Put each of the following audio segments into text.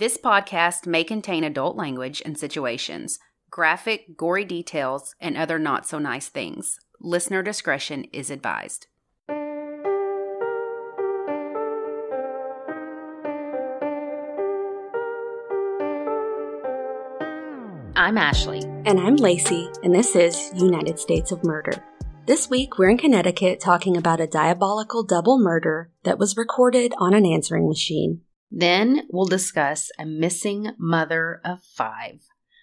This podcast may contain adult language and situations, graphic, gory details, and other not so nice things. Listener discretion is advised. I'm Ashley. And I'm Lacey, and this is United States of Murder. This week, we're in Connecticut talking about a diabolical double murder that was recorded on an answering machine. Then we'll discuss a missing mother of five.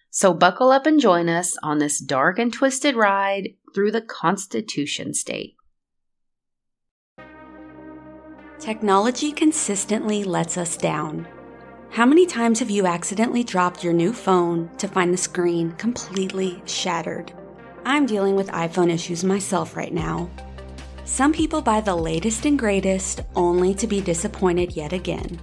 So buckle up and join us on this dark and twisted ride through the Constitution State. Technology consistently lets us down. How many times have you accidentally dropped your new phone to find the screen completely shattered? I'm dealing with iPhone issues myself right now. Some people buy the latest and greatest only to be disappointed yet again.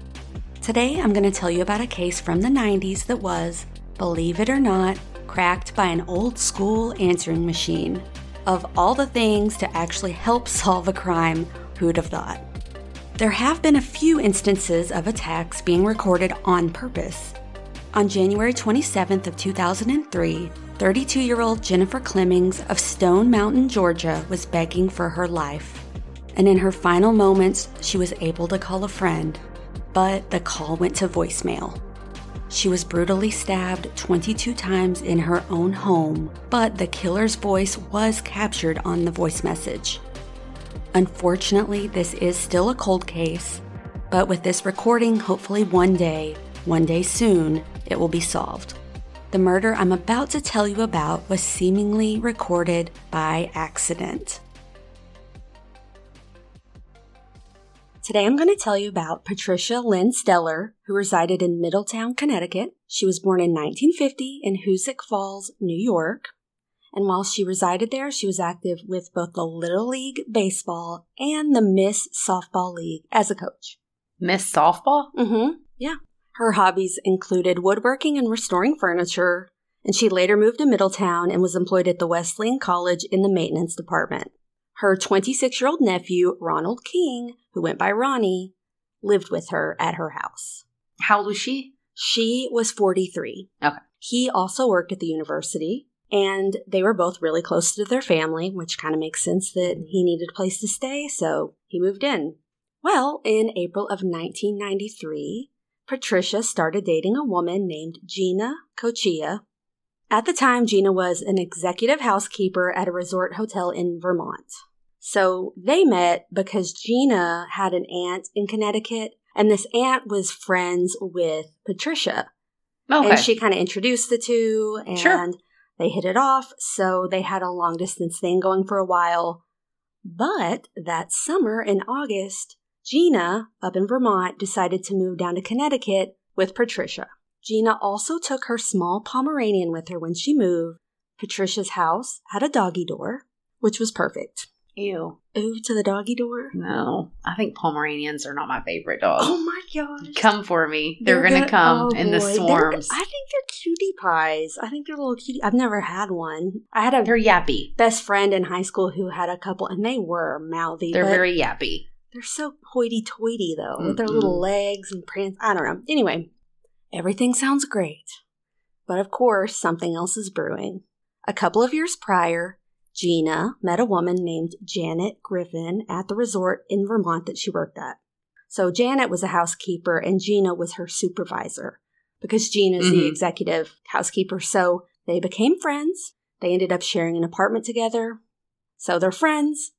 Today, I'm going to tell you about a case from the 90s that was, believe it or not, cracked by an old school answering machine. Of all the things to actually help solve a crime, who'd have thought? There have been a few instances of attacks being recorded on purpose. On January 27th of 2003, 32-year-old Jennifer Clemmings of Stone Mountain, Georgia was begging for her life. And in her final moments, she was able to call a friend, but the call went to voicemail. She was brutally stabbed 22 times in her own home, but the killer's voice was captured on the voice message. Unfortunately, this is still a cold case, but with this recording, hopefully one day, one day soon, it will be solved. The murder I'm about to tell you about was seemingly recorded by accident. Today I'm going to tell you about Patricia Lynn Steller, who resided in Middletown, Connecticut. She was born in 1950 in Hoosick Falls, New York. And while she resided there, she was active with both the Little League Baseball and the Miss Softball League as a coach. Miss Softball? Mm-hmm. Yeah. Her hobbies included woodworking and restoring furniture, and she later moved to Middletown and was employed at the Wesleyan College in the maintenance department. Her 26 year old nephew, Ronald King, who went by Ronnie, lived with her at her house. How old was she? She was 43. Okay. He also worked at the university, and they were both really close to their family, which kind of makes sense that he needed a place to stay, so he moved in. Well, in April of 1993, Patricia started dating a woman named Gina Cochia. At the time, Gina was an executive housekeeper at a resort hotel in Vermont. So they met because Gina had an aunt in Connecticut, and this aunt was friends with Patricia. Okay. And she kind of introduced the two, and Sure. they hit it off. So they had a long distance thing going for a while. But that summer in August, Gina, up in Vermont, decided to move down to Connecticut with Patricia. Gina also took her small Pomeranian with her when she moved. Patricia's house had a doggy door, which was perfect. Ew. Ooh, to the doggy door. No. I think Pomeranians are not my favorite dog. Oh my gosh. Come for me. They're, gonna, gonna- come oh in the boy. They're- swarms. I think they're cutie pies. I think they're little cutie. I've never had one. I had a They're yappy. best friend in high school who had a couple, and they were mouthy. They're very yappy. They're so hoity-toity though, with their little legs and prance. I don't know. Anyway, everything sounds great, but of course, something else is brewing. A couple of years prior, Gina met a woman named Janet Griffin at the resort in Vermont that she worked at. So Janet was a housekeeper, and Gina was her supervisor because Gina's the Mhm. executive housekeeper. So they became friends. They ended up sharing an apartment together. So they're friends.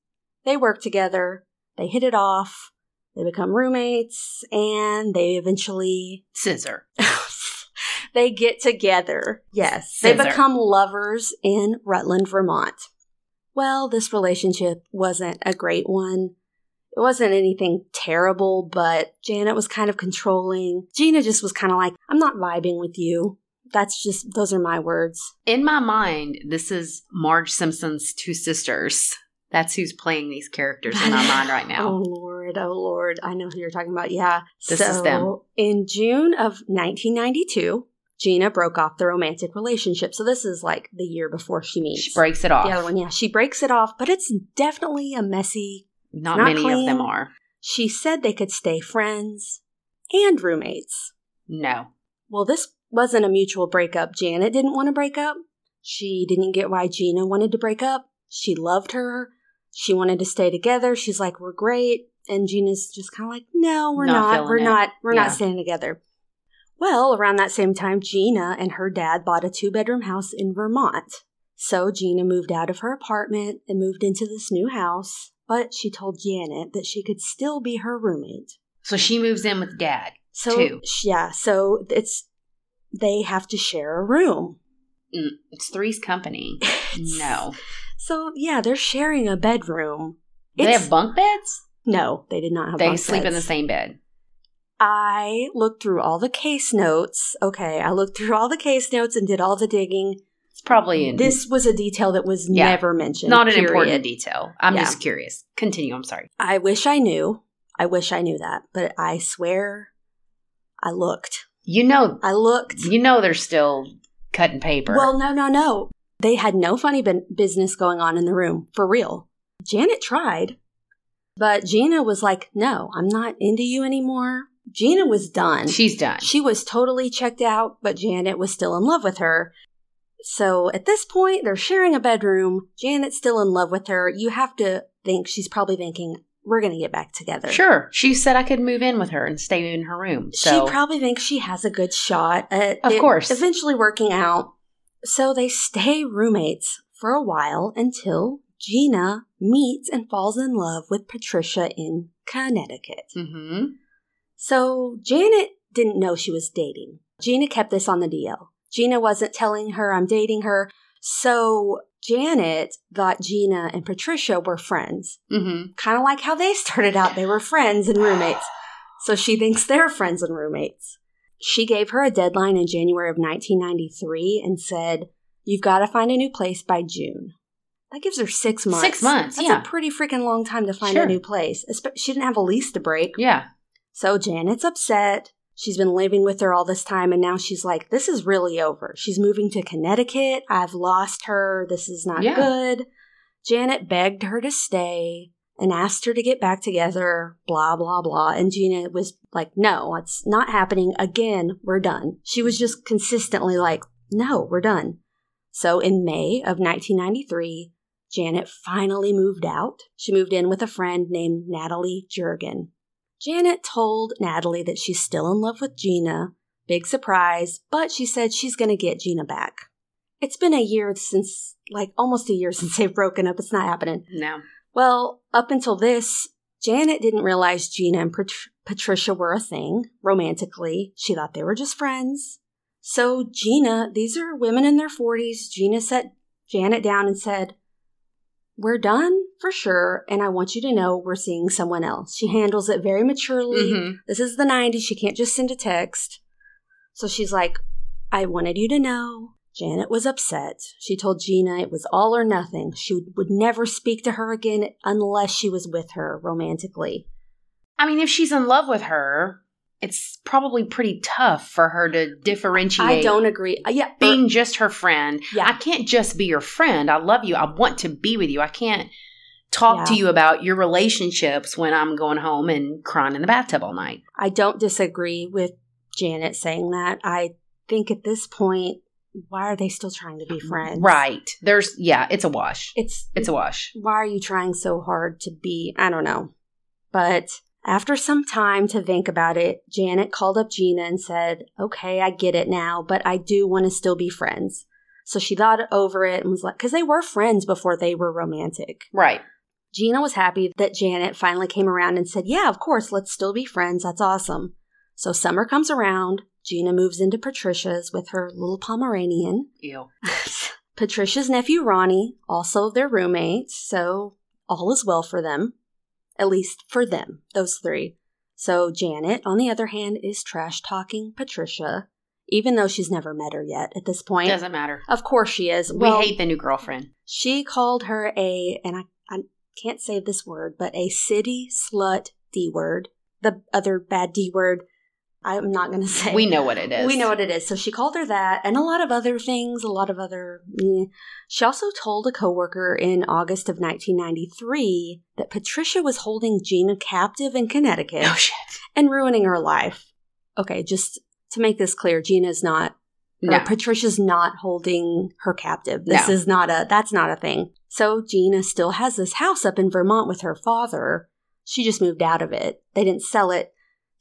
They work together. They hit it off. They become roommates, and they eventually Scissor. they get together. Yes, they become lovers in Rutland, Vermont. Well, this relationship wasn't a great one. It wasn't anything terrible, but Janet was kind of controlling. Gina just was kind of like, I'm not vibing with you. That's just, those are my words. In my mind, this is Marge Simpson's two sisters. That's who's playing these characters in my mind right now. Oh. Lord, oh Lord, I know who you're talking about. Yeah. This so, is them. In June of 1992, Gina broke off the romantic relationship. So this is like the year before she meets She breaks it off. the other one. Yeah, she breaks it off, but it's definitely a messy. Not, Not many of them are. She said they could stay friends and roommates. No. Well, this wasn't a mutual breakup. Janet didn't want to break up. She didn't get why Gina wanted to break up. She loved her. She wanted to stay together. She's like, we're great. And Gina's just kind of like, no, we're Not not. We're it. not. We're Yeah. not staying together. Well, around that same time, Gina and her dad bought a two bedroom house in Vermont. So Gina moved out of her apartment and moved into this new house, but she told Janet that she could still be her roommate. So she moves in with dad. So Two. yeah, so it's they have to share a room. Mm, it's three's company. No. So yeah, they're sharing a bedroom. Do they have bunk beds? No, they did not have. They sleep in the same bed. I looked through all the case notes. Okay, I looked through all the case notes and did all the digging. It's probably in, This was a detail that was Yeah. never mentioned. not an period. important detail. I'm Yeah. just curious. Continue. I'm sorry. I wish I knew. I wish I knew that, but I swear, I looked. You know, I looked. you know, they're still cutting paper. Well, no, no, no. They had no funny bu- business going on in the room, for real. Janet tried, but Gina was like, no, I'm not into you anymore. Gina was done. she's done. She was totally checked out, but Janet was still in love with her. So at this point, they're sharing a bedroom. Janet's still in love with her. You have to think she's probably thinking, we're going to get back together. Sure. She said I could move in with her and stay in her room. So She probably thinks she has a good shot at Of course. eventually working out. So they stay roommates for a while until Gina meets and falls in love with Patricia in Connecticut. hmm So Janet didn't know she was dating. Gina kept this on the DL. Gina wasn't telling her I'm dating her. So Janet thought Gina and Patricia were friends. hmm Kind of like how they started out. They were friends and roommates. So she thinks they're friends and roommates. She gave her a deadline in January of 1993 and said, You've got to find a new place by June. That gives her six months. Six months, That's yeah. a pretty freaking long time to find Sure. a new place. She didn't have a lease to break. Yeah. So Janet's upset. She's been living with her all this time, and now she's like, This is really over. She's moving to Connecticut. I've lost her. This is not Yeah. good. Janet begged her to stay and asked her to get back together, blah, blah, blah. And Gina was like, No, it's not happening. Again, we're done. She was just consistently like, No, we're done. So in May of 1993, Janet finally moved out. She moved in with a friend named Natalie Jurgen. Janet told Natalie that she's still in love with Gina. Big surprise, but she said she's going to get Gina back. It's been a year since, like almost a year since they've broken up. It's not happening. No. Well, up until this, Janet didn't realize Gina and Pat- Patricia were a thing romantically. She thought they were just friends. So, Gina, these are women in their 40s. Gina set Janet down and said, We're done for sure, and I want you to know we're seeing someone else. She handles it very maturely. hmm This is the 90s. She can't just send a text. So she's like, I wanted you to know. Janet was upset. She told Gina it was all or nothing. She would never speak to her again unless she was with her romantically. I mean, if she's in love with her, it's probably pretty tough for her to differentiate. I don't agree. Uh, yeah, being just her friend. Yeah. I can't just be your friend. I love you. I want to be with you. I can't talk to you about your relationships when I'm going home and crying in the bathtub all night. I don't disagree with Janet saying that. I think at this point, why are they still trying to be friends? Right. There's yeah, it's a wash. It's It's a wash. why are you trying so hard to be i don't know but after some time to think about it janet called up gina and said okay i get it now but i do want to still be friends so she thought over it and was like because they were friends before they were romantic Right. gina was happy that janet finally came around and said yeah of course let's still be friends that's awesome so summer comes around gina moves into patricia's with her little pomeranian Ew. Patricia's nephew Ronnie, also their roommate, so all is well for them. At least for them, those three. So Janet, on the other hand, is trash talking Patricia, even though she's never met her yet at this point. Doesn't matter. Of course she is. We Well, hate the new girlfriend. she called her a, and I, I can't say this word, but a city slut D word. The other bad D word, I'm not going to say. We know what it is. We know what it is. So she called her that and a lot of other things, a lot of other. eh. She also told a coworker in August of 1993 that Patricia was holding Gina captive in Connecticut Oh shit. and ruining her life. Okay, just to make this clear, Gina's not No. Patricia's not holding her captive. This No. is not a that's not a thing. So Gina still has this house up in Vermont with her father. She just moved out of it. They didn't sell it.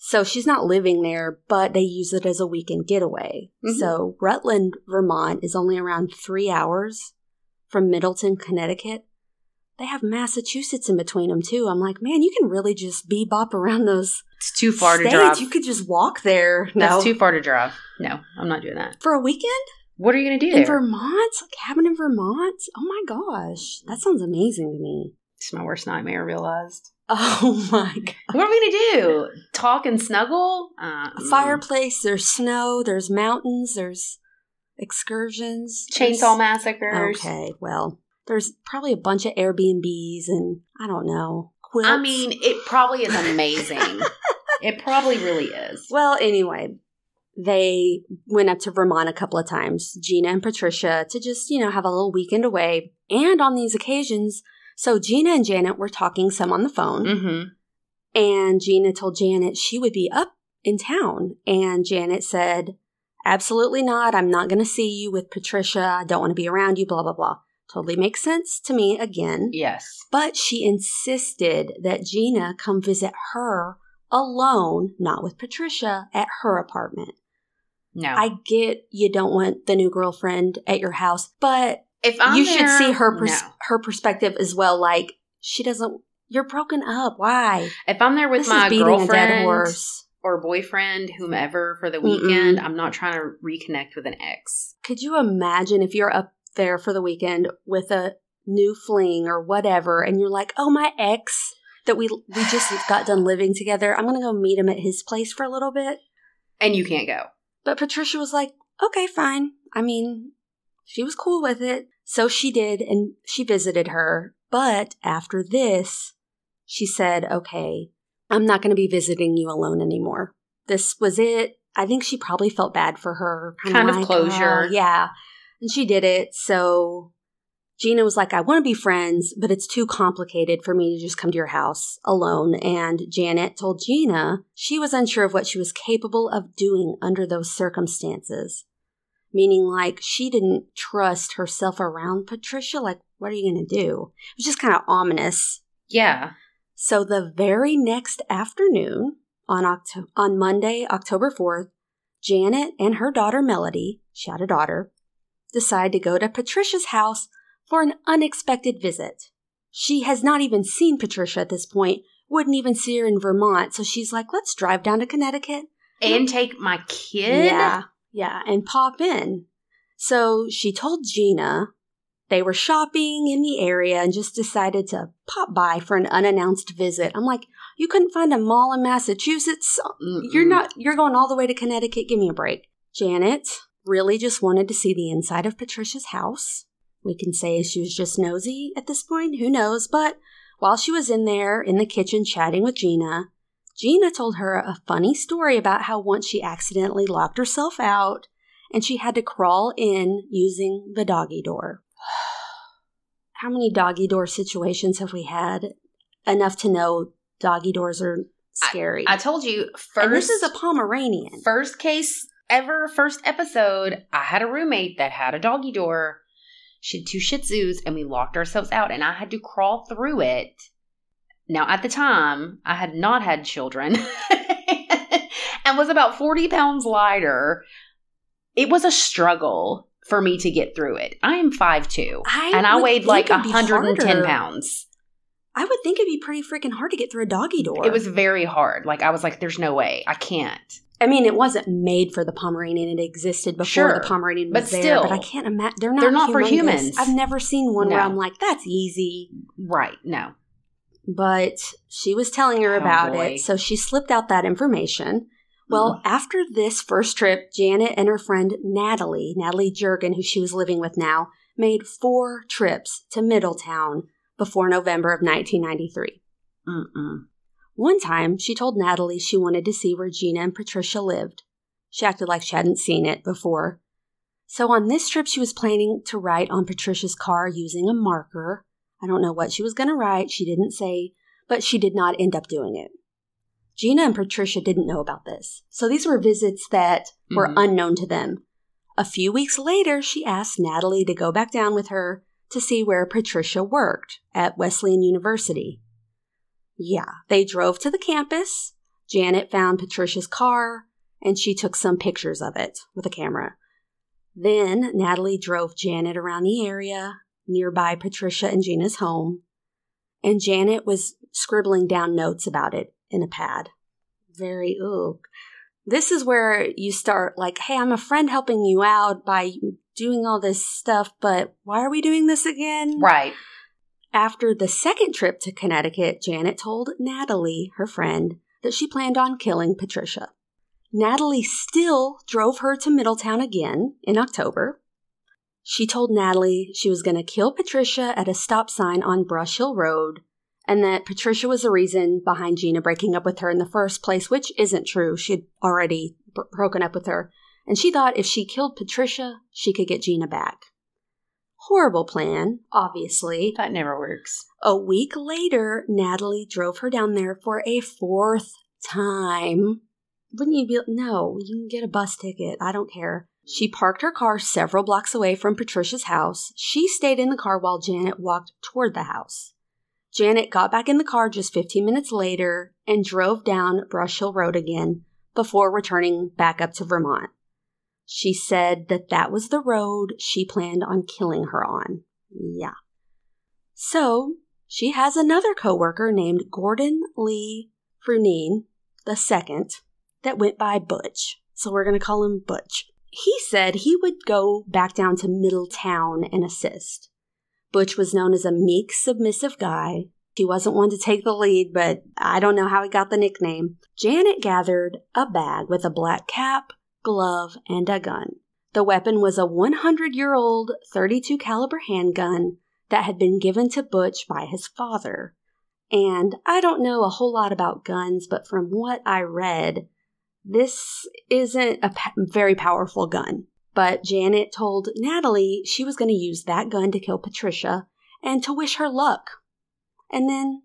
So she's not living there, but they use it as a weekend getaway. Mhm. So Rutland, Vermont is only around three hours from Middletown, Connecticut. They have Massachusetts in between them too. I'm like, man, you can really just bebop around those It's too far states. to drive. You could just walk there. No, That's too far to drive. No, I'm not doing that. for a weekend. What are you going to do In there? Vermont? A cabin in Vermont? Oh my gosh. That sounds amazing to me. It's my worst nightmare, realized. Oh my god. What are we going to do? Talk and snuggle? Uh, A fireplace, there's snow, there's mountains, there's excursions. Chainsaw there's- massacres. Okay, well, there's probably a bunch of Airbnbs and I don't know. Quilts. I mean, it probably is amazing. it probably really is. Well, anyway, they went up to Vermont a couple of times, Gina and Patricia, to just, you know, have a little weekend away. And on these occasions, so Gina and Janet were talking some on the phone, Mm-hmm. and Gina told Janet she would be up in town. And Janet said, Absolutely not. I'm not going to see you with Patricia. I don't want to be around you, blah, blah, blah. Totally makes sense to me again. Yes. But she insisted that Gina come visit her alone, not with Patricia, at her apartment. No. I get you don't want the new girlfriend at your house, but if I'm you should see her pers- no. her perspective as well. Like she doesn't. You're broken up. Why? If I'm there with this my is beating a dead girlfriend horse. or boyfriend, whomever, for the Mm-mm. weekend, I'm not trying to reconnect with an ex. Could you imagine if you're up there for the weekend with a new fling or whatever, and you're like, "Oh, my ex that we we just got done living together. I'm gonna go meet him at his place for a little bit." And you can't go. But Patricia was like, okay, fine. I mean, she was cool with it. So she did, and she visited her. But after this, she said, okay, I'm not going to be visiting you alone anymore. This was it. I think she probably felt bad for her. Kinda Kind of like, closure. oh, yeah. And she did it. So Gina was like, I want to be friends, but it's too complicated for me to just come to your house alone. And Janet told Gina she was unsure of what she was capable of doing under those circumstances. Meaning, like, she didn't trust herself around Patricia. Like, what are you going to do? It was just kind of ominous. Yeah. So the very next afternoon, on Octo- on Monday, October 4th, Janet and her daughter Melody, she had a daughter, decide to go to Patricia's house for an unexpected visit. She has not even seen Patricia at this point, wouldn't even see her in Vermont, so she's like, let's drive down to Connecticut. And take my kid? Yeah, yeah, and pop in. So she told Gina they were shopping in the area and just decided to pop by for an unannounced visit. I'm like, you couldn't find a mall in Massachusetts? You're not, you're going all the way to Connecticut. Give me a break. Janet really just wanted to see the inside of Patricia's house. We can say she was just nosy at this point. Who knows? But while she was in there in the kitchen chatting with Gina, Gina told her a funny story about how once she accidentally locked herself out and she had to crawl in using the doggy door. How many doggy door situations have we had? Enough to know doggy doors are scary. I told you first. and this is a Pomeranian. first case ever, first episode. I had a roommate that had a doggy door. She had two Shih Tzus, and we locked ourselves out, and I had to crawl through it. Now, at the time, I had not had children and was about 40 pounds lighter. It was a struggle for me to get through it. I am 5'2, I and I weighed like it'd 110 harder. pounds. I would think it'd be pretty freaking hard to get through a doggy door. It was very hard. Like, I was like, there's no way. I can't. I mean, it wasn't made for the Pomeranian. It existed before Sure, the Pomeranian was but there. still, but I can't imagine. They're not. they're not for humans. I've never seen one where I'm like, that's easy. Right. No. But she was telling her Oh, about boy. it, so she slipped out that information. Well, mm. after this first trip, Janet and her friend Natalie, Natalie Jurgen, who she was living with now, made four trips to Middletown before November of 1993. Mm-mm. One time, she told Natalie she wanted to see where Gina and Patricia lived. She acted like she hadn't seen it before. So on this trip, she was planning to write on Patricia's car using a marker. I don't know what she was going to write, she didn't say, but she did not end up doing it. Gina and Patricia didn't know about this. So these were visits that were Mhm. unknown to them. A few weeks later, she asked Natalie to go back down with her to see where Patricia worked at Wesleyan University. Yeah, they drove to the campus. Janet found Patricia's car and she took some pictures of it with a camera. Then Natalie drove Janet around the area nearby Patricia and Gina's home, and Janet was scribbling down notes about it in a pad. Very, ugh. This is where you start like, hey, I'm a friend helping you out by doing all this stuff, but why are we doing this again? Right. After the second trip to Connecticut, Janet told Natalie, her friend, that she planned on killing Patricia. Natalie still drove her to Middletown again in October. She told Natalie she was going to kill Patricia at a stop sign on Brush Hill Road and that Patricia was the reason behind Gina breaking up with her in the first place, which isn't true. She had already b- broken up with her. And she thought if she killed Patricia, she could get Gina back. Horrible plan, obviously. That never works. A week later, Natalie drove her down there for a fourth time. Wouldn't you be? No, you can get a bus ticket. I don't care. She parked her car several blocks away from Patricia's house. She stayed in the car while Janet walked toward the house. Janet got back in the car just 15 minutes later and drove down Brush Hill Road again before returning back up to Vermont. She said that that was the road she planned on killing her on. Yeah. So she has another coworker named Gordon Lee Frunine the second that went by Butch. So we're going to call him Butch. He said he would go back down to Middletown and assist. Butch was known as a meek, submissive guy. He wasn't one to take the lead, but I don't know how he got the nickname. Janet gathered a bag with a black cap, glove, and a gun. The weapon was a 100 year old 32 caliber handgun that had been given to Butch by his father. And I don't know a whole lot about guns, but from what I read, this isn't a very powerful gun. But Janet told Natalie she was going to use that gun to kill Patricia and to wish her luck. And then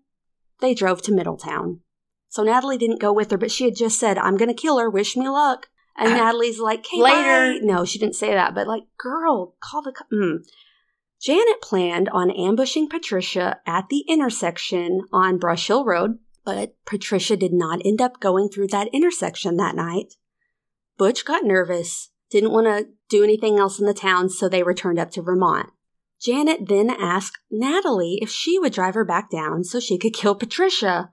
they drove to Middletown. So Natalie didn't go with her, but she had just said, I'm going to kill her, wish me luck. And Natalie's like, "Okay, Later." bye." No, she didn't say that, but like, girl, call the. Co- mm. Janet planned on ambushing Patricia at the intersection on Brush Hill Road, but Patricia did not end up going through that intersection that night. Butch got nervous, didn't want to do anything else in the town, so they returned up to Vermont. Janet then asked Natalie if she would drive her back down so she could kill Patricia.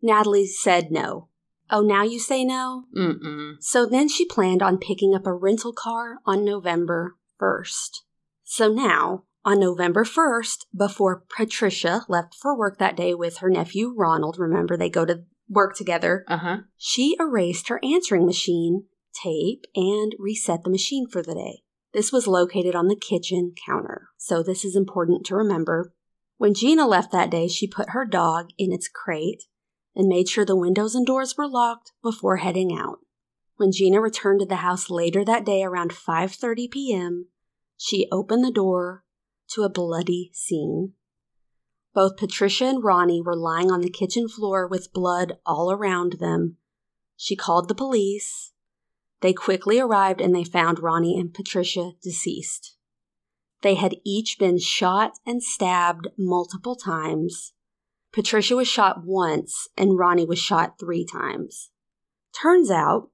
Natalie said no. Oh, now you say no? Mm-mm. So then she planned on picking up a rental car on November 1st. So now, on November 1st, before Patricia left for work that day with her nephew Ronald, remember they go to work together, Uh-huh. she erased her answering machine tape and reset the machine for the day. This was located on the kitchen counter, so this is important to remember. When Gina left that day, she put her dog in its crate and made sure the windows and doors were locked before heading out. When Gina returned to the house later that day around 5:30 p.m., she opened the door to a bloody scene. Both Patricia and Ronnie were lying on the kitchen floor with blood all around them. She called the police. They quickly arrived and they found Ronnie and Patricia deceased. They had each been shot and stabbed multiple times. Patricia was shot once and Ronnie was shot three times. Turns out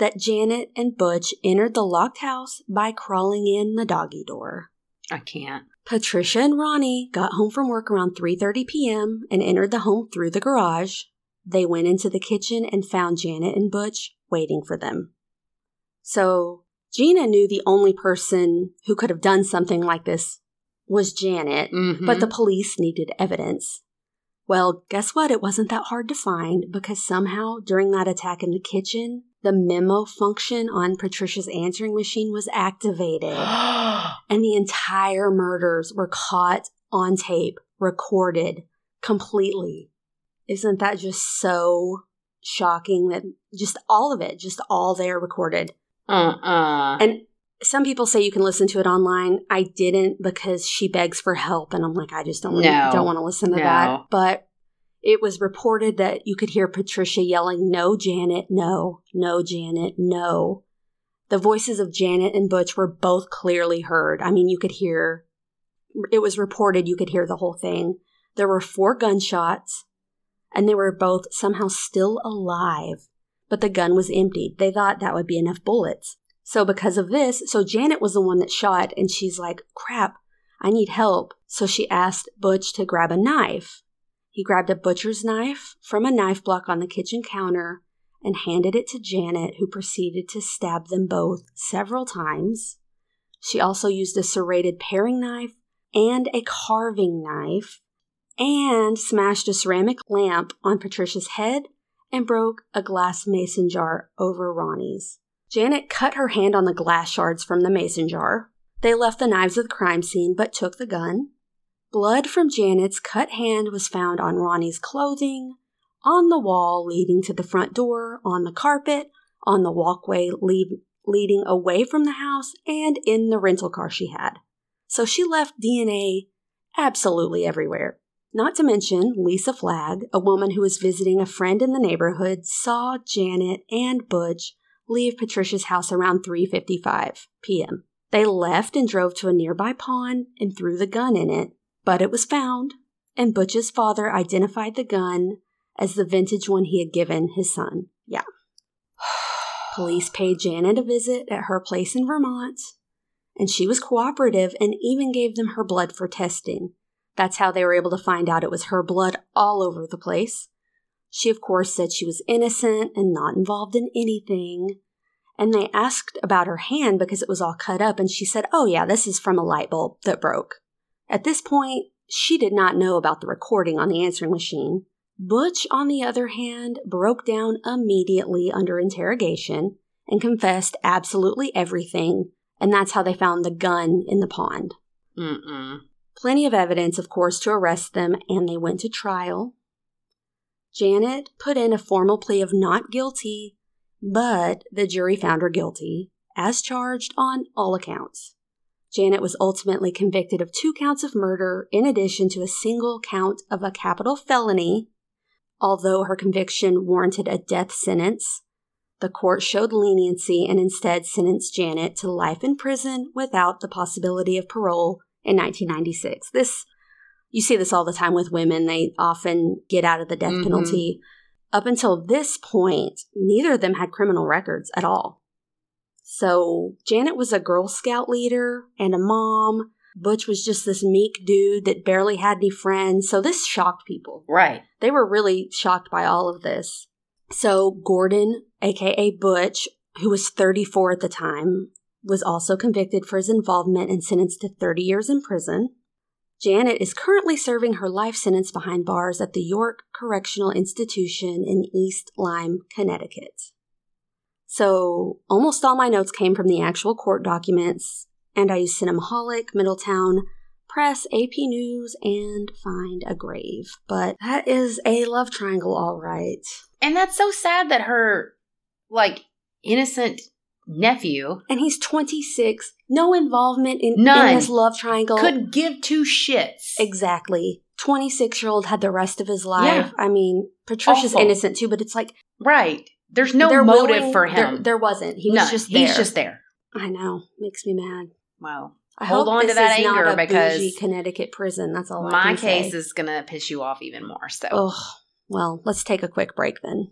that Janet and Butch entered the locked house by crawling in the doggy door. I can't. Patricia and Ronnie got home from work around 3:30 p.m. and entered the home through the garage. They went into the kitchen and found Janet and Butch waiting for them. So, Gina knew the only person who could have done something like this was Janet, Mhm. but the police needed evidence. Well, guess what? It wasn't that hard to find because somehow during that attack in the kitchen, the memo function on Patricia's answering machine was activated and the entire murders were caught on tape, recorded completely. Isn't that just so shocking that just all of it, just all there recorded? uh-uh. And some people say you can listen to it online. I didn't because she begs for help, and I'm like, I just don't really, No. don't want to listen to No. that. But It was reported that you could hear Patricia yelling, No, Janet, no, no, Janet, no. The voices of Janet and Butch were both clearly heard. I mean, you could hear, it was reported you could hear the whole thing. There were four gunshots, and they were both somehow still alive, but the gun was emptied. They thought that would be enough bullets. So, because of this, so Janet was the one that shot, and she's like, crap, I need help. So she asked Butch to grab a knife. He grabbed a butcher's knife from a knife block on the kitchen counter and handed it to Janet, who proceeded to stab them both several times. She also used a serrated paring knife and a carving knife and smashed a ceramic lamp on Patricia's head and broke a glass mason jar over Ronnie's. Janet cut her hand on the glass shards from the mason jar. They left the knives at the crime scene but took the gun. Blood from Janet's cut hand was found on Ronnie's clothing, on the wall leading to the front door, on the carpet, on the walkway lead, leading away from the house, and in the rental car she had. So she left DNA absolutely everywhere. Not to mention, Lisa Flagg, a woman who was visiting a friend in the neighborhood, saw Janet and Butch leave Patricia's house around 3:55 p.m. They left and drove to a nearby pond and threw the gun in it, but it was found, and Butch's father identified the gun as the vintage one he had given his son. Yeah. Police paid Janet a visit at her place in Vermont, and she was cooperative and even gave them her blood for testing. That's how they were able to find out it was her blood all over the place. She, of course, said she was innocent and not involved in anything. And they asked about her hand because it was all cut up, and she said, Oh, yeah, this is from a light bulb that broke. At this point, she did not know about the recording on the answering machine. Butch, on the other hand, broke down immediately under interrogation and confessed absolutely everything, and that's how they found the gun in the pond. Mm-mm. Plenty of evidence, of course, to arrest them, and they went to trial. Janet put in a formal plea of not guilty, but the jury found her guilty, as charged on all accounts. Janet was ultimately convicted of two counts of murder in addition to a single count of a capital felony Although her conviction warranted a death sentence, the court showed leniency and instead sentenced Janet to life in prison without the possibility of parole in 1996. This you see this all the time with women. They often get out of the death mm-hmm. penalty. Up until this point, neither of them had criminal records at all. So Janet was a Girl Scout leader and a mom Butch was just this meek dude that barely had any friends. So this shocked people. Right. They were really shocked by all of this. So Gordon, aka Butch, who was 34 at the time, was also convicted for his involvement and sentenced to 30 years in prison. Janet is currently serving her life sentence behind bars at the York Correctional Institution in East Lyme, Connecticut. So, almost all my notes came from the actual court documents, and I used Cinemaholic, Middletown, Press, AP News, and Find a Grave. But that is a love triangle, all right. And that's so sad that her, like, innocent nephew. And he's 26, no involvement in, None. in this love triangle. Could give two shits. Exactly. 26 year old had the rest of his life. Yeah. I mean, Patricia's Awful. innocent too, but it's like. Right. There's no motive willing, for him. There, there, wasn't. He was None. just there. He's just there. I know. Makes me mad. Well, I hold on to that anger because Connecticut prison. That's all. My case say. is going to piss you off even more. So, oh, well, let's take a quick break then.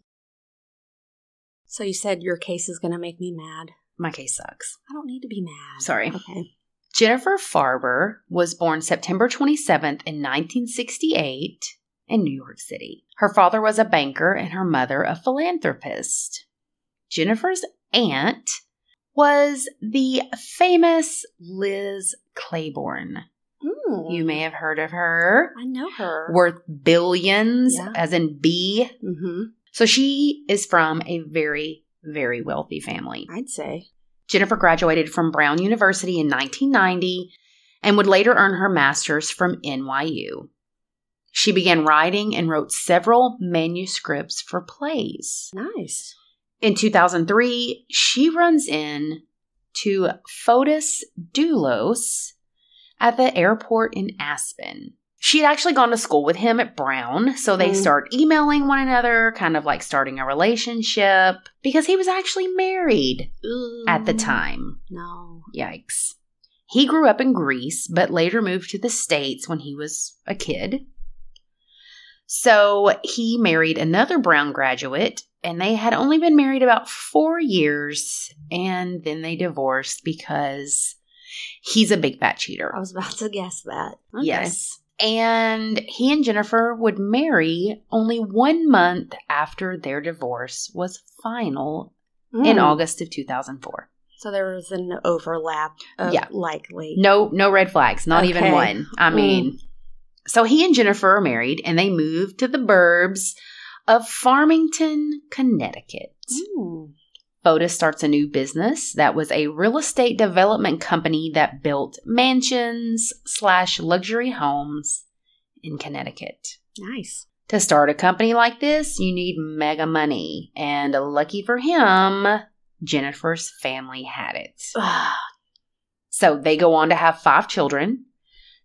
So you said your case is going to make me mad. My case sucks. I don't need to be mad. Sorry. Okay. Jennifer Farber was born September 27th in 1968 in New York City. Her father was a banker and her mother a philanthropist. Jennifer's aunt was the famous Liz Claiborne. Mm. You may have heard of her. I know her. Worth billions, yeah. as in B. Mm-hmm. So she is from a very, very wealthy family. I'd say. Jennifer graduated from Brown University in 1990 and would later earn her master's from NYU. She began writing and wrote several manuscripts for plays. Nice. In 2003, she runs in to Fotis Dulos at the airport in Aspen. She had actually gone to school with him at Brown, so they Mm. start emailing one another, kind of like starting a relationship, because he was actually married at the time. No. Yikes. He grew up in Greece, but later moved to the States when he was a kid. So he married another Brown graduate, and they had only been married about four years, and then they divorced because he's a big fat cheater. I was about to guess that. Okay. Yes. And he and Jennifer would marry only one month after their divorce was final in Mm. August of 2004. So there was an overlap of Yeah. likely. No, no red flags, not even one. I mean, so he and Jennifer are married and they moved to the burbs of Farmington, Connecticut. Mm. Fotis starts a new business that was a real estate development company that built mansions slash luxury homes in Connecticut. Nice. To start a company like this, you need mega money. And lucky for him, Jennifer's family had it. So they go on to have five children,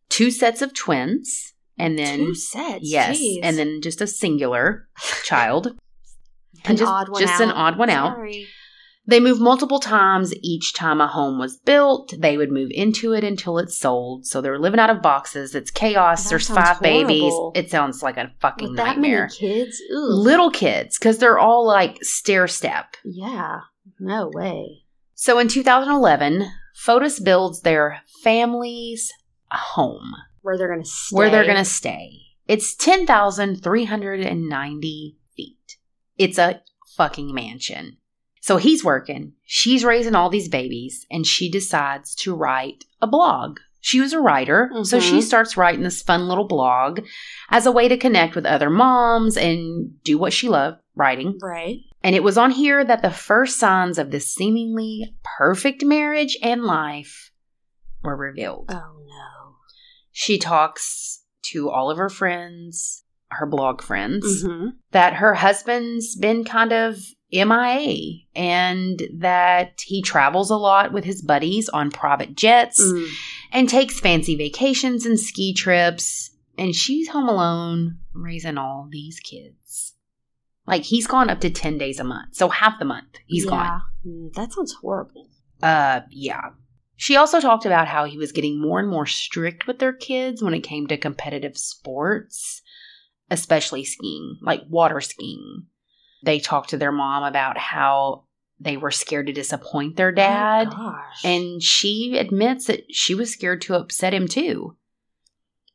two sets of twins, and then Two sets. yes, jeez. and then just a singular child. an just, odd one just out. an odd one out. They moved multiple times each time a home was built. They would move into it until it's sold. So they're living out of boxes. It's chaos. That There's five babies. It sounds like a fucking With that nightmare. many kids? Little kids, because they're all like stair step. Yeah. No way. So in 2011, Fotis builds their family's home Where they're going to stay. where they're going to stay. It's 10,390 feet. It's a fucking mansion. So he's working, she's raising all these babies, and she decides to write a blog. She was a writer, so she Mhm. starts writing this fun little blog as a way to connect with other moms and do what she loved writing. Right. And it was on here that the first signs of this seemingly perfect marriage and life were revealed. Oh, no. She talks to all of her friends, her blog friends, Mm-hmm. that her husband's been kind of MIA and that he travels a lot with his buddies on private jets Mm. and takes fancy vacations and ski trips. And she's home alone raising all these kids. Like he's gone up to 10 days a month. So half the month he's gone. Mm, that sounds horrible. Uh, yeah. She also talked about how he was getting more and more strict with their kids when it came to competitive sports, especially skiing, like water skiing. They talked to their mom about how they were scared to disappoint their oh dad. Oh, gosh. And she admits that she was scared to upset him too.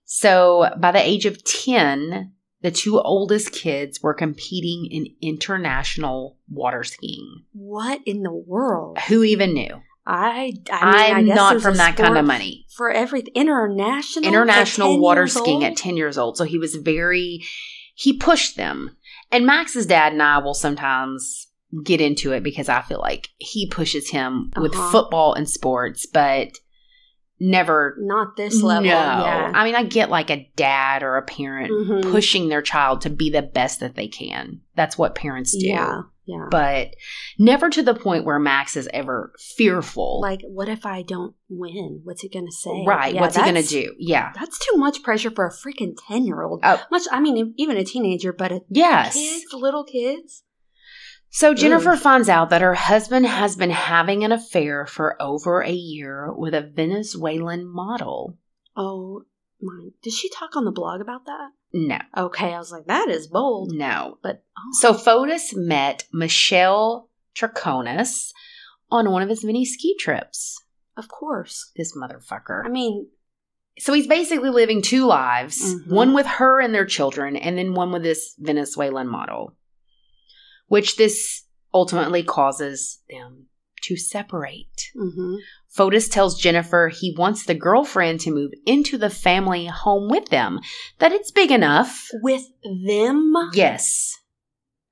So by the age of 10, the two oldest kids were competing in international water skiing. what in the world? Who even knew? I, I I'm mean, I guess not from that kind of money. For everything. International? International At 10 water skiing old? at 10 years old. So he was very, he pushed them. And Max's dad and I will sometimes get into it because I feel like he pushes him with Uh-huh. football and sports, but never Not this level. No. Yeah. I mean, I get like a dad or a parent Mhm. pushing their child to be the best that they can. That's what parents do. Yeah. Yeah. But never to the point where Max is ever fearful. like, what if I don't win? What's he going to say? right. Yeah, What's he going to do? Yeah. That's too much pressure for a freaking 10 year old. Oh. Much, I mean, even a teenager, but a Yes. kids, little kids. So Jennifer Ugh. finds out that her husband has been having an affair for over a year with a Venezuelan model. Oh my. Did she talk on the blog about that? No, Okay. I was like, that is bold. no. But, oh, So Fotis met Michelle Troconis on one of his many ski trips. of course. This motherfucker. I mean, So he's basically living two lives Mhm. one with her and their children, and then one with this Venezuelan model, which this ultimately causes them to separate. mhm. Fotis tells Jennifer he wants the girlfriend to move into the family home with them, that it's big enough. with them. Yes.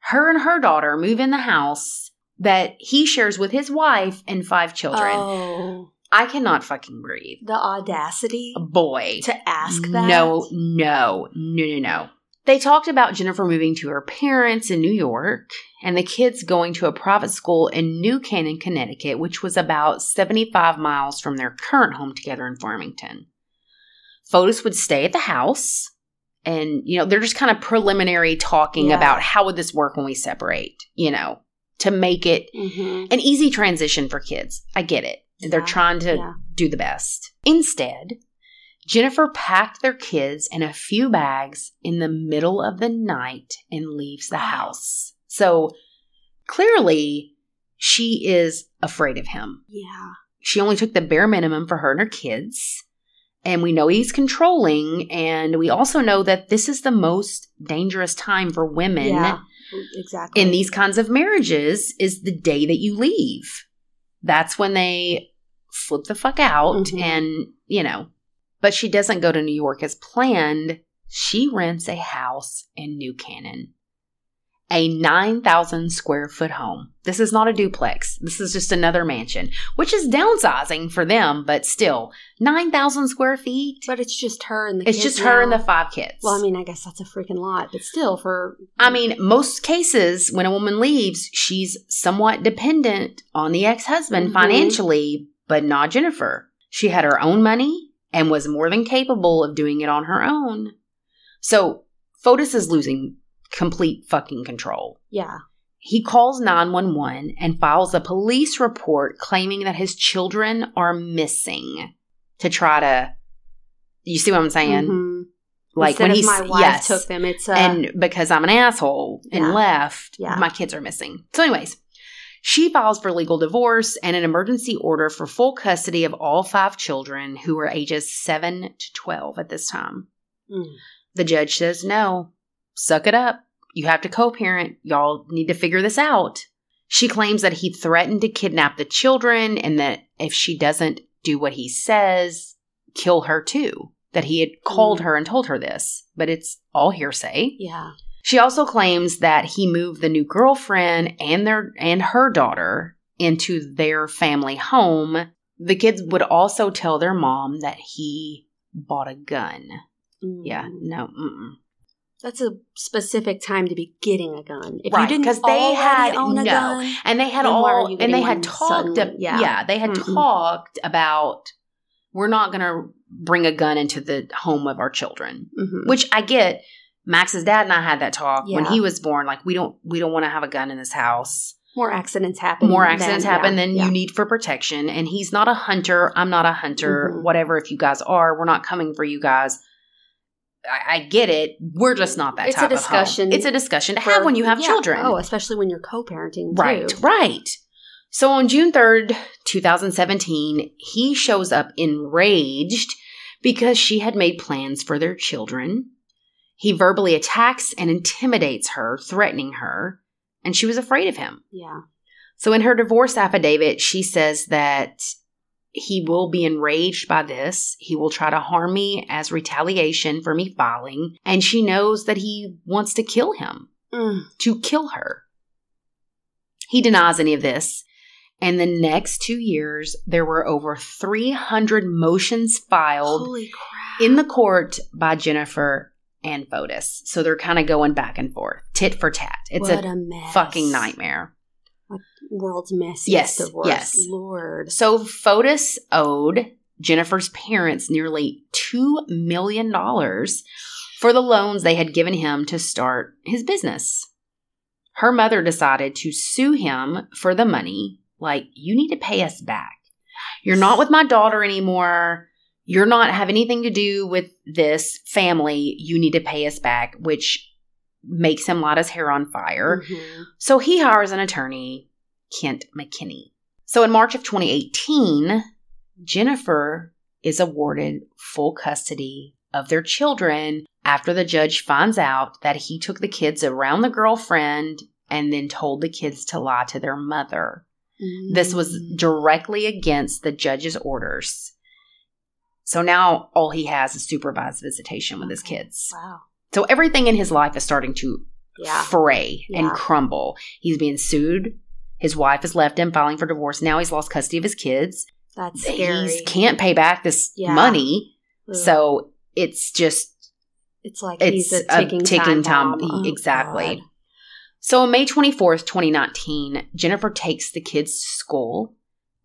Her and her daughter move in the house that he shares with his wife and five children. Oh, I cannot fucking breathe. the audacity Boy. to ask that. No, no, no, no, no. They talked about Jennifer moving to her parents in New York and the kids going to a private school in New Canaan, Connecticut, which was about 75 miles from their current home together in Farmington. Fotis would stay at the house and you know they're just kind of preliminary talking Yeah. about how would this work when we separate you know to make it Mm-hmm. an easy transition for kids i get it they're Yeah, trying to yeah. do the best instead jennifer packed their kids in a few bags in the middle of the night and leaves the house so clearly she is afraid of him Yeah. she only took the bare minimum for her and her kids. And we know he's controlling. And we also know that this is the most dangerous time for women Yeah. Exactly. in these kinds of marriages is the day that you leave. That's when they flip the fuck out Mhm. and, you know, but she doesn't go to New York as planned. She rents a house in New Canaan. A 9,000 square foot home. This is not a duplex. This is just another mansion, which is downsizing for them, but still, 9,000 square feet. but it's just her and the It's kids just her and the five kids. Well, I mean, I guess that's a freaking lot, but still, for I mean, most cases when a woman leaves, she's somewhat dependent on the ex husband Mhm. financially, but not Jennifer. She had her own money and was more than capable of doing it on her own. So Fotis is losing complete fucking control. yeah, He calls 911 and files a police report claiming that his children are missing to try to. You see what I'm saying? Mhm. Like Instead when he's my wife yes, took them, it's uh, and because I'm an asshole and Yeah. left, Yeah. my kids are missing. So, anyways, she files for legal divorce and an emergency order for full custody of all five children who were ages 7 to 12 at this time. mm, The judge says, no, suck it up. You have to co parent. Y'all need to figure this out. She claims that he threatened to kidnap the children and that if she doesn't do what he says, kill her too. That he had called Mm. her and told her this, but it's all hearsay. yeah, She also claims that he moved the new girlfriend and their and her daughter into their family home. The kids would also tell their mom that he bought a gun. Mm. Yeah, no, mm-mm. That's a specific time to be getting a gun. If Right, you didn't 'cause they had- own a no. gun, and they had all and they had talked. suddenly? yeah. Yeah. they had Mm-mm. talked about we're not going to bring a gun into the home of our children, mhm. which I get. Max's dad and I had that talk when he was born. Like we don't we don't want to have a gun in this house. more accidents happen. more accidents than- happen yeah, than yeah. you need for protection. And he's not a hunter. I'm not a hunter. Mhm. Whatever. If you guys are, we're not coming for you guys. I, I get it. We're just not that It's a discussion. It's a discussion to For- have when you have yeah. children. Oh, especially when you're co-parenting. right, right. So on June 3rd, 2017, he shows up enraged because she had made plans for their children. He verbally attacks and intimidates her, threatening her, and she was afraid of him. Yeah. So in her divorce affidavit, she says that he will be enraged by this. He will try to harm me as retaliation for me filing. And she knows that he wants to kill him, Mm. to kill her. He denies any of this. And the next two years, there were over 300 motions filed in the court by Jennifer and Fotis. So they're kind of going back and forth, tit for tat. It's a, a, mess. fucking nightmare. World's messiest Yes, divorce. yes. Lord. So Fotis owed Jennifer's parents nearly $2 million for the loans they had given him to start his business. Her mother decided to sue him for the money. Like, you need to pay us back. You're not with my daughter anymore. You're not have anything to do with this family. You need to pay us back, which makes him light his hair on fire. Mhm. So he hires an attorney, Kent Mawhinney. So in March of 2018, Jennifer is awarded full custody of their children after the judge finds out that he took the kids around the girlfriend and then told the kids to lie to their mother. This was Mm. directly against the judge's orders. So now all he has is supervised visitation with his kids. Wow. So everything in his life is starting to Yeah. fray and crumble. He's being sued. His wife has left him, filing for divorce. Now he's lost custody of his kids. That's scary. He can't pay back this Yeah. money. Ugh. So it's just it's like it's he's a a ticking, ticking time. time. Oh, Exactly. God. so on May 24th, 2019, Jennifer takes the kids to school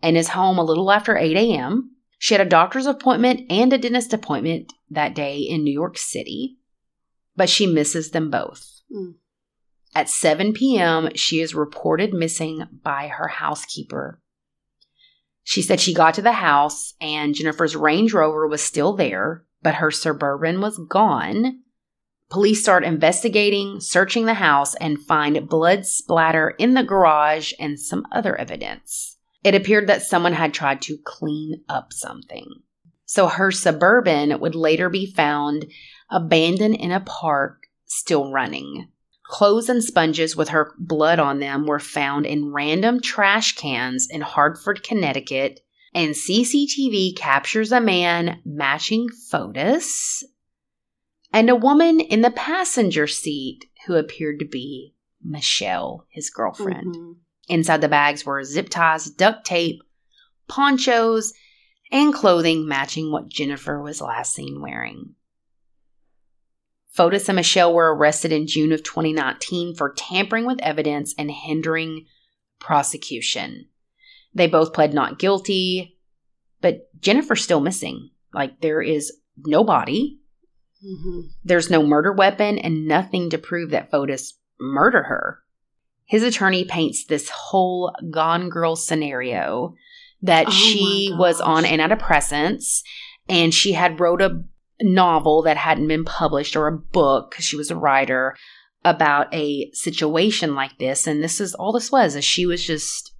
and is home a little after 8 a.m. She had a doctor's appointment and a dentist appointment that day in New York City, but she misses them both. Mm. At 7 p.m., she is reported missing by her housekeeper. She said she got to the house and Jennifer's Range Rover was still there, but her Suburban was gone. Police start investigating, searching the house, and find blood splatter in the garage and some other evidence. It appeared that someone had tried to clean up something. So her Suburban would later be found abandoned in a park, still running. Clothes and sponges with her blood on them were found in random trash cans in Hartford, Connecticut, and CCTV captures a man matching Fotis and a woman in the passenger seat who appeared to be Michelle, his girlfriend. Mhm. Inside the bags were zip ties, duct tape, ponchos, and clothing matching what Jennifer was last seen wearing. Fotis and Michelle were arrested in June of 2019 for tampering with evidence and hindering prosecution. They both pled not guilty, but Jennifer's still missing. Like, there is no body, Mhm. there's no murder weapon, and nothing to prove that Fotis murdered her. His attorney paints this whole Gone Girl scenario that Oh she was on antidepressants and she had wrote a novel that hadn't been published or a book because she was a writer about a situation like this and this is all this was is she was just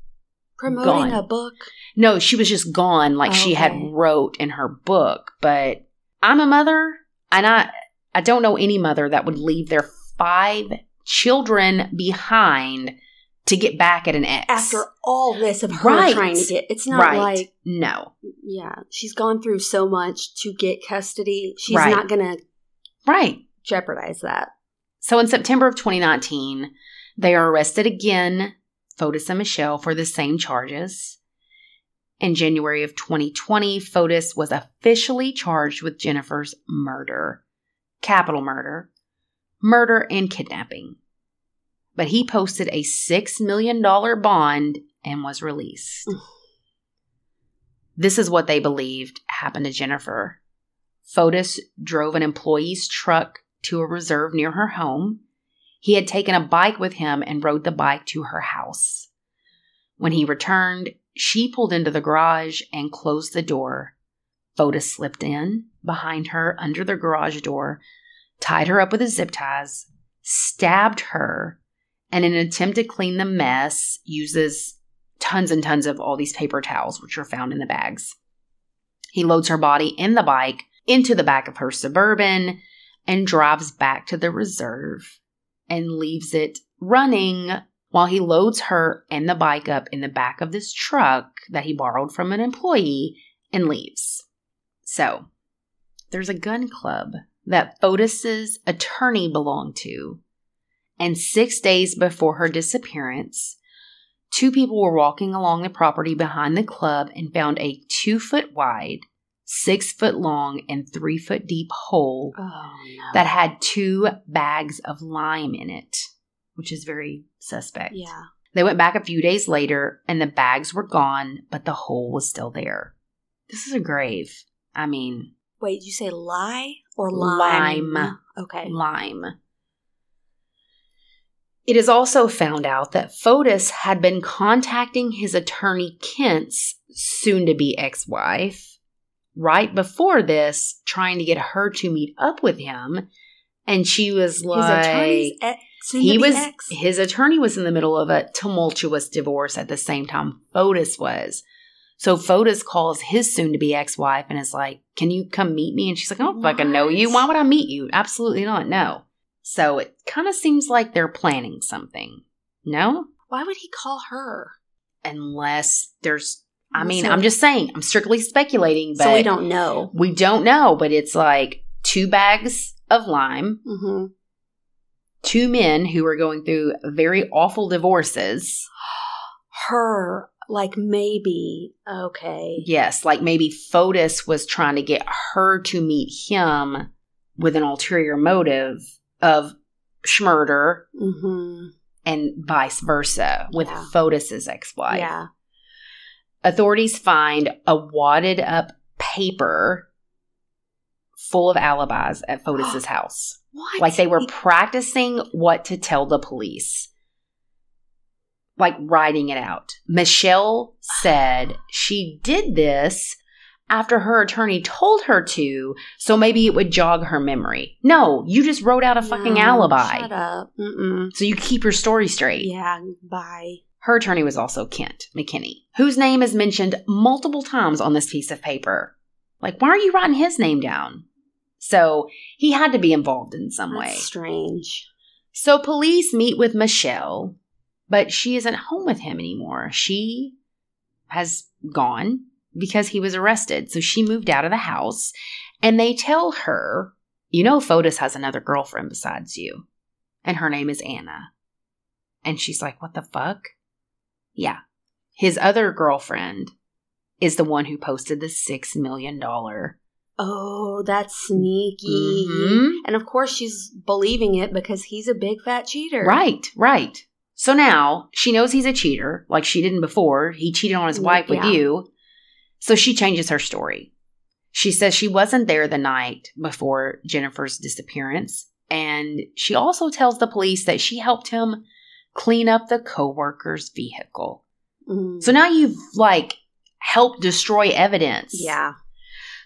Promoting Gone. a book. no she was just gone like she had wrote in her book but i'm a mother and i i don't know any mother that would leave their five children behind to get back at an ex After all this of her Right. trying to get, it's not right like no yeah, she's gone through so much to get custody. She's Right. not gonna right jeopardize that. So in September of 2019, they are arrested again, Fotis and Michelle, for the same charges. In January of 2020, Fotis was officially charged with Jennifer's murder, capital murder, murder, and kidnapping. But he posted a $6 million bond and was released. This is what they believed happened to Jennifer. Fotis drove an employee's truck to a reserve near her home. He had taken a bike with him and rode the bike to her house. When he returned, she pulled into the garage and closed the door. Fotis slipped in behind her under the garage door, tied her up with his zip ties, stabbed her, and in an attempt to clean the mess, uses tons and tons of all these paper towels, which are found in the bags. He loads her body in the bike into the back of her suburban and drives back to the reserve and leaves it running while he loads her and the bike up in the back of this truck that he borrowed from an employee and leaves. So, there's a gun club that Fotis's attorney belonged to. And six days before her disappearance, two people were walking along the property behind the club and found a two foot wide, six foot long, and three foot deep hole Oh no. that had two bags of lime in it, which is very suspect. yeah. They went back a few days later and the bags were gone, but the hole was still there. This is a grave. I mean, Wait, did you say lie or lime? Lime. Okay. lime. It is also found out that Fotis had been contacting his attorney Kent's soon to be ex wife right before this, trying to get her to meet up with him. And she was His like, ex, he was ex? his attorney was in the middle of a tumultuous divorce at the same time Fotis was. So Fotis calls his soon to be ex wife and is like, Can you come meet me? And she's like, I don't fucking know you. Why would I meet you? Absolutely not. No. So it kind of seems like they're planning something. No? Why would he call her? Unless there's, I mean, so- I'm just saying, I'm strictly speculating, but so we don't know. we don't know. But it's like two bags of lime, Mm-hmm. two men who are going through very awful divorces. Her, like maybe. Okay. Yes, like maybe Fotis was trying to get her to meet him with an ulterior motive of schmurder Mm-hmm. and vice versa with Yeah. Fotis's ex-wife. Yeah. Authorities find a wadded up paper full of alibis at Fotis's house. What? Like they were practicing what to tell the police. Like writing it out. Michelle said she did this after her attorney told her to, so maybe it would jog her memory. No, you just wrote out a fucking No, alibi. Shut up. Mm-mm. So you keep your story straight. Yeah, bye. Her attorney was also Kent Mawhinney, whose name is mentioned multiple times on this piece of paper. Like, why are you writing his name down? So he had to be involved in some way. Strange. So police meet with Michelle, but she isn't home with him anymore. She has gone because he was arrested. So she moved out of the house and they tell her, you know, Fotis has another girlfriend besides you, and her name is Anna. And she's like, what the fuck? Yeah. His other girlfriend is the one who posted the $6 million. Oh, that's sneaky. Mhm. And of course, she's believing it because he's a big fat cheater. Right, right. So now she knows he's a cheater, like she didn't before. He cheated on his wife with Yeah. you. So she changes her story. She says she wasn't there the night before Jennifer's disappearance. And she also tells the police that she helped him clean up the coworker's vehicle. Mm. So now you've like helped destroy evidence. yeah.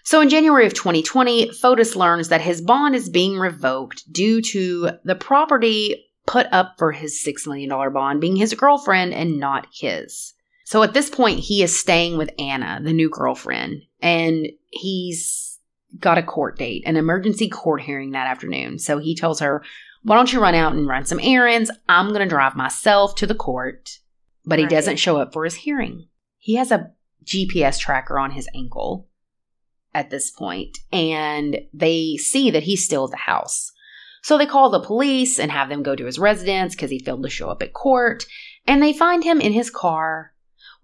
So in January of 2020, Fotis learns that his bond is being revoked due to the property put up for his $6 million bond being his girlfriend and not his. So at this point, he is staying with Anna, the new girlfriend, and he's got a court date, an emergency court hearing that afternoon. So he tells her, Why don't you run out and run some errands? I'm going to drive myself to the court. But he Right. doesn't show up for his hearing. He has a GPS tracker on his ankle at this point, and they see that he's still at the house. So they call the police and have them go to his residence because he failed to show up at court, and they find him in his car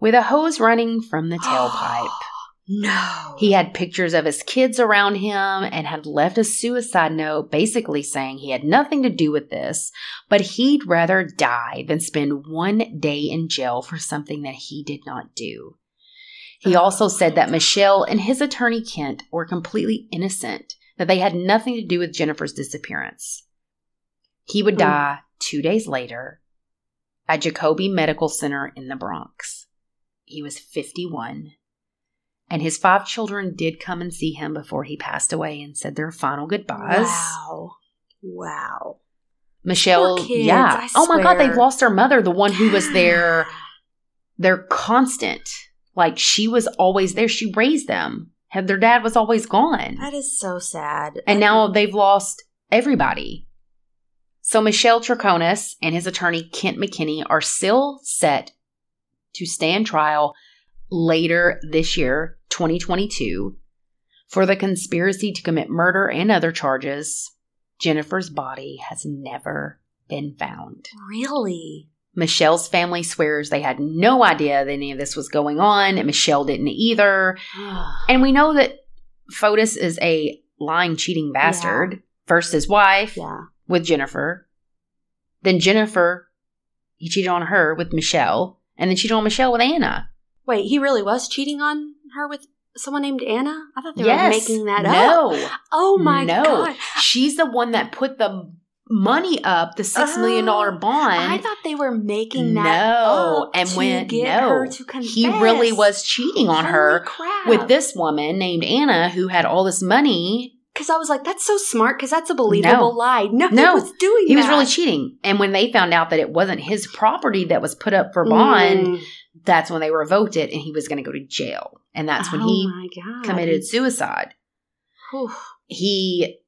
with a hose running from the tailpipe. No. He had pictures of his kids around him and had left a suicide note basically saying he had nothing to do with this, but he'd rather die than spend one day in jail for something that he did not do. He oh, also said that Michelle and his attorney Kent were completely innocent, that they had nothing to do with Jennifer's disappearance. He would Hmm. die two days later at Jacobi Medical Center in the Bronx. He was 51 and his five children did come and see him before he passed away and said their final goodbyes. Wow. Wow. Michelle, kids, yeah. I Oh my god, they've lost their mother, the one who was their their constant. Like she was always there. She raised them. Had their dad was always gone. That is so sad. And now they've lost everybody. So Michelle Troconis and his attorney Kent Mawhinney are still set to stand trial later this year, 2022, for the conspiracy to commit murder and other charges. Jennifer's body has never been found. really? Michelle's family swears they had no idea that any of this was going on, and Michelle didn't either. And we know that Fotis is a lying, cheating bastard. First his wife yeah. with Jennifer. Then Jennifer, he cheated on her with Michelle. And then cheated on Michelle with Anna. Wait, he really was cheating on her with someone named Anna? I thought they were making that up. no. Oh my no. god. She's the one that put the money up, the six million dollar Oh, bond. I thought they were making that no. up and to when get no, her to confess. he really was cheating on Holy her crap. with this woman named Anna who had all this money. Because I was like, that's so smart. Because that's a believable No. lie. No, No. he was doing. He was really cheating. And when they found out that it wasn't his property that was put up for bond, Mm. that's when they revoked it and he was going to go to jail. And that's when oh he committed suicide. Whew. He,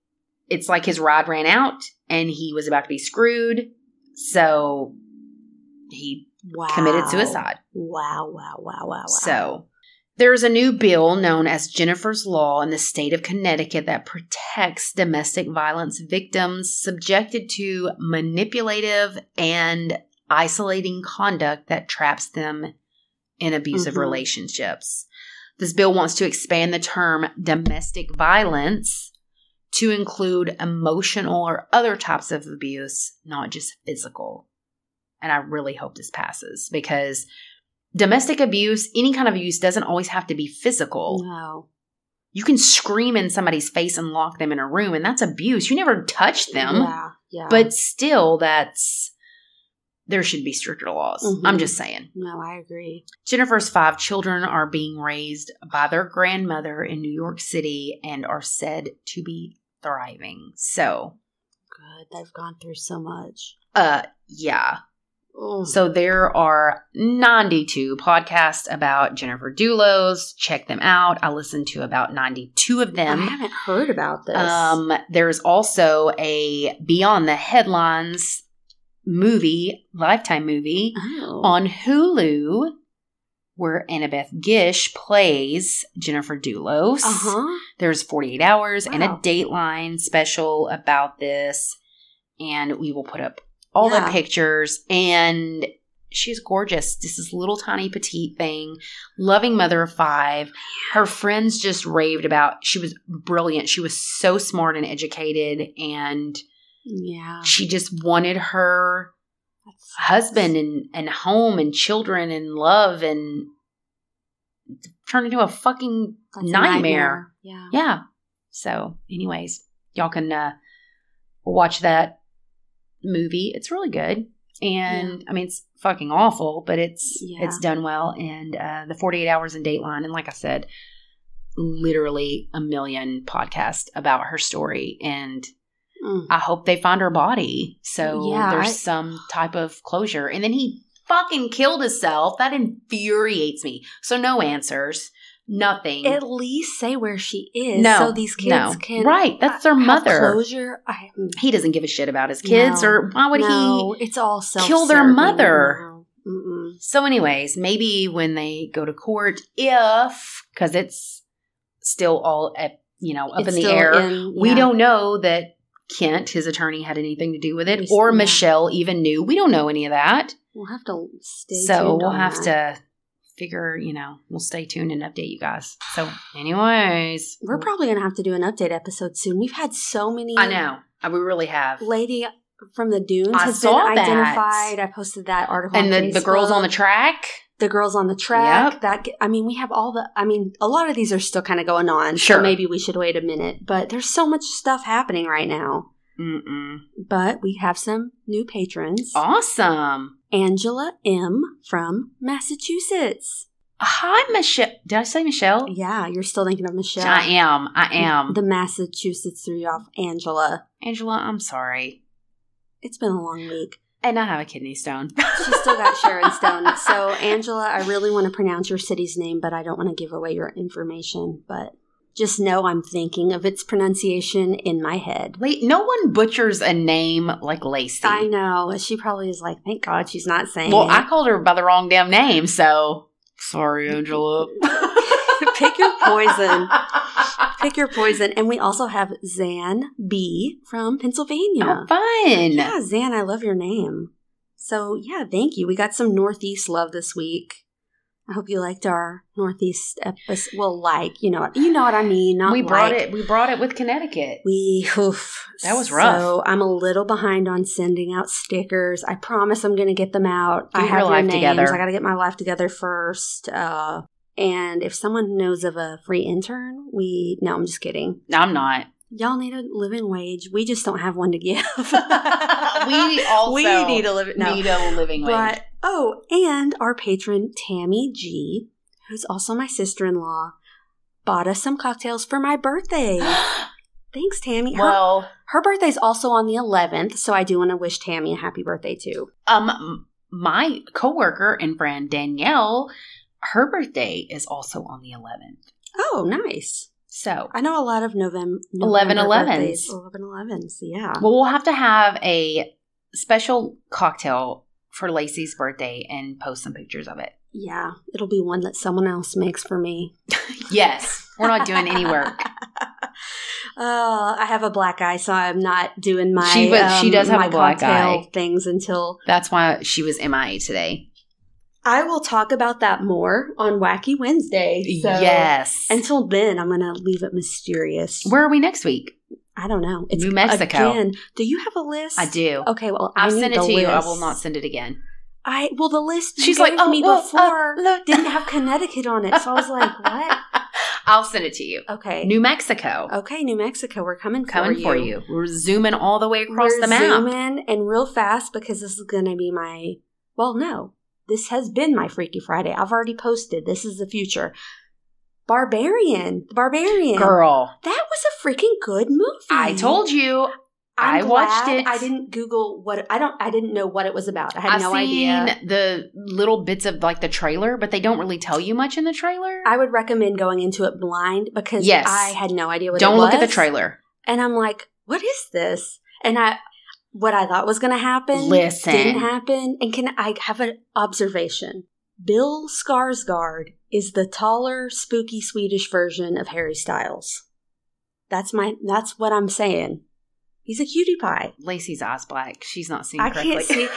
it's like his rod ran out and he was about to be screwed. So he Wow. committed suicide. Wow! Wow! Wow! Wow! Wow! So there's a new bill known as Jennifer's Law in the state of Connecticut that protects domestic violence victims subjected to manipulative and isolating conduct that traps them in abusive Mhm. relationships. This bill wants to expand the term domestic violence to include emotional or other types of abuse, not just physical. And I really hope this passes because domestic abuse, any kind of abuse, doesn't always have to be physical. no. You can scream in somebody's face and lock them in a room, and that's abuse. You never touch them, Yeah, yeah. but still, that's there should be stricter laws. Mhm. I'm just saying. no, I agree. Jennifer's five children are being raised by their grandmother in New York City and are said to be thriving. So, Good. They've gone through so much. uh, yeah. Oh, So there are 92 podcasts about Jennifer Dulos. Check them out. I listened to about 92 of them. I haven't heard about this. Um, there's also a Beyond the Headlines movie, Lifetime movie oh. on Hulu where Annabeth Gish plays Jennifer Dulos. Uh huh. There's 48 hours and a Dateline special about this. And we will put up all Yeah. the pictures. And she's gorgeous. This is little tiny petite thing, loving mother of five. Her friends just raved about. She was brilliant. She was so smart and educated, and Yeah. she just wanted her husband and and home and children and love and turn into a fucking a nightmare. Yeah. Yeah. So, anyways, y'all can uh watch that movie. It's really good. And I mean it's fucking awful, but it's Yeah. it's done well and uh the 48 hours in Dateline and like I said, literally a million podcasts about her story and Mm. I hope they find her body. So Yeah, there's I- some type of closure. And then he fucking killed himself. That infuriates me. So no answers. Nothing. At least say where she is, no. so these kids no. can Right. That's their mother. closure. I, He doesn't give a shit about his kids No. or why would no, he It's all kill their mother? Mm-mm. So anyways, maybe when they go to court, if because it's still all at you know up It's in the air, in- we don't know that Kent, his attorney, had anything to do with it, or yeah. Michelle even knew. We don't know any of that. We'll have to stay. so tuned we'll have that. to figure. You know, we'll stay tuned and update you guys. So, anyways, We're probably gonna have to do an update episode soon. We've had so many. I know Uh, we really have, Lady from the dunes I has been that. identified. I posted that article. and the the girls on the track. The girls on the track. Yep. That I mean, we have all the. I mean, a lot of these are still kind of going on. Sure. So maybe we should wait a minute. But there's so much stuff happening right now. Mm-mm. But we have some new patrons. Awesome. Angela M from Massachusetts. Hi, Michelle. Did I say Michelle? Yeah, you're still thinking of Michelle. I am. I am. The Massachusetts threw you off, Angela. Angela, I'm sorry. It's been a long week. And I have a kidney stone. She's still got Sharon Stone. So, Angela, I really want to pronounce your city's name, but I don't want to give away your information. But just know I'm thinking of its pronunciation in my head. Wait, no one butchers a name like Lacey. I know. She probably is like, thank God she's not saying Well, it. I called her by the wrong damn name, so sorry, Angela. Pick your poison. Pick your poison. And we also have Zan B from Pennsylvania. Oh, fun. Yeah, Zan, I love your name. So, yeah, thank you. We got some Northeast love this week. I hope you liked our Northeast episode. Well, like, you know what you know what I mean. Not we brought like. it. We brought it with Connecticut. We oof. That was rough. So I'm a little behind on sending out stickers. I promise I'm going to get them out. I have your names. together. I got to get my life together first. Uh, and if someone knows of a free intern, we no, I'm just kidding. I'm not. Y'all need a living wage. We just don't have one to give. We also we need a living no. Need a living wage. But oh, and our patron Tammy G, who's also my sister-in-law, bought us some cocktails for my birthday. Thanks, Tammy. Her, well, her birthday's also on the 11th, so I do want to wish Tammy a happy birthday too. um, my coworker and friend Danielle, her birthday is also on the 11th. Oh, nice. So, I know a lot of November 11 November 11s. 11 11s. Yeah. well, we'll have to have a special cocktail for Lacey's birthday and post some pictures of it. Yeah, it'll be one that someone else makes for me. Yes, we're not doing any work. Oh, I have a black eye, so I'm not doing my. She was- she um, does have my a black eye. things until That's why she was MIA today. I will talk about that more on Wacky Wednesday. So yes. Until then, I'm gonna leave it mysterious. Where are we next week? I don't know. It's New Mexico. Again, do you have a list? I do. Okay, well, I I've sent it to you. I will not send it again. I well, the list She's like, oh, me well, uh, before look. didn't have Connecticut on it, so I was like, what? I'll send it to you. Okay. New Mexico. okay, New Mexico, we're coming for Coming you. for you. We're zooming all the way across We're the map. zooming and real fast because this is going to be my. Well, no, this has been my Freaky Friday. I've already posted. This is the future. Barbarian, the Barbarian. Girl, that was a freaking good movie. I told you. I'm I watched it. I didn't Google what I don't. I didn't know what it was about. I had I've no seen idea. the little bits of like the trailer, but they don't really tell you much in the trailer. I would recommend going into it blind because Yes. I had no idea what. don't look at the trailer. and I'm like, "What is this?" And I, what I thought was going to happen, Listen. didn't happen. And can I have an observation? Bill Skarsgård is the taller, spooky Swedish version of Harry Styles. That's my. That's what I'm saying. He's a cutie pie. Lacey's eyes black. She's not seeing I correctly. can't see.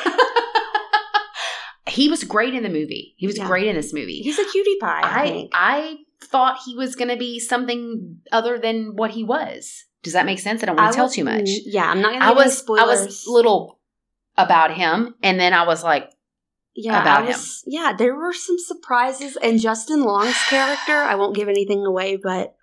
he was great in the movie. He was Yeah. great in this movie. He's a cutie pie. I, I. I thought he was going to be something other than what he was. Does that make sense? I don't want to tell was- too much. Yeah, I'm not going to. I was I was little about him, and then I was like, yeah, about I was, Yeah, there were some surprises, and Justin Long's character. I won't give anything away, but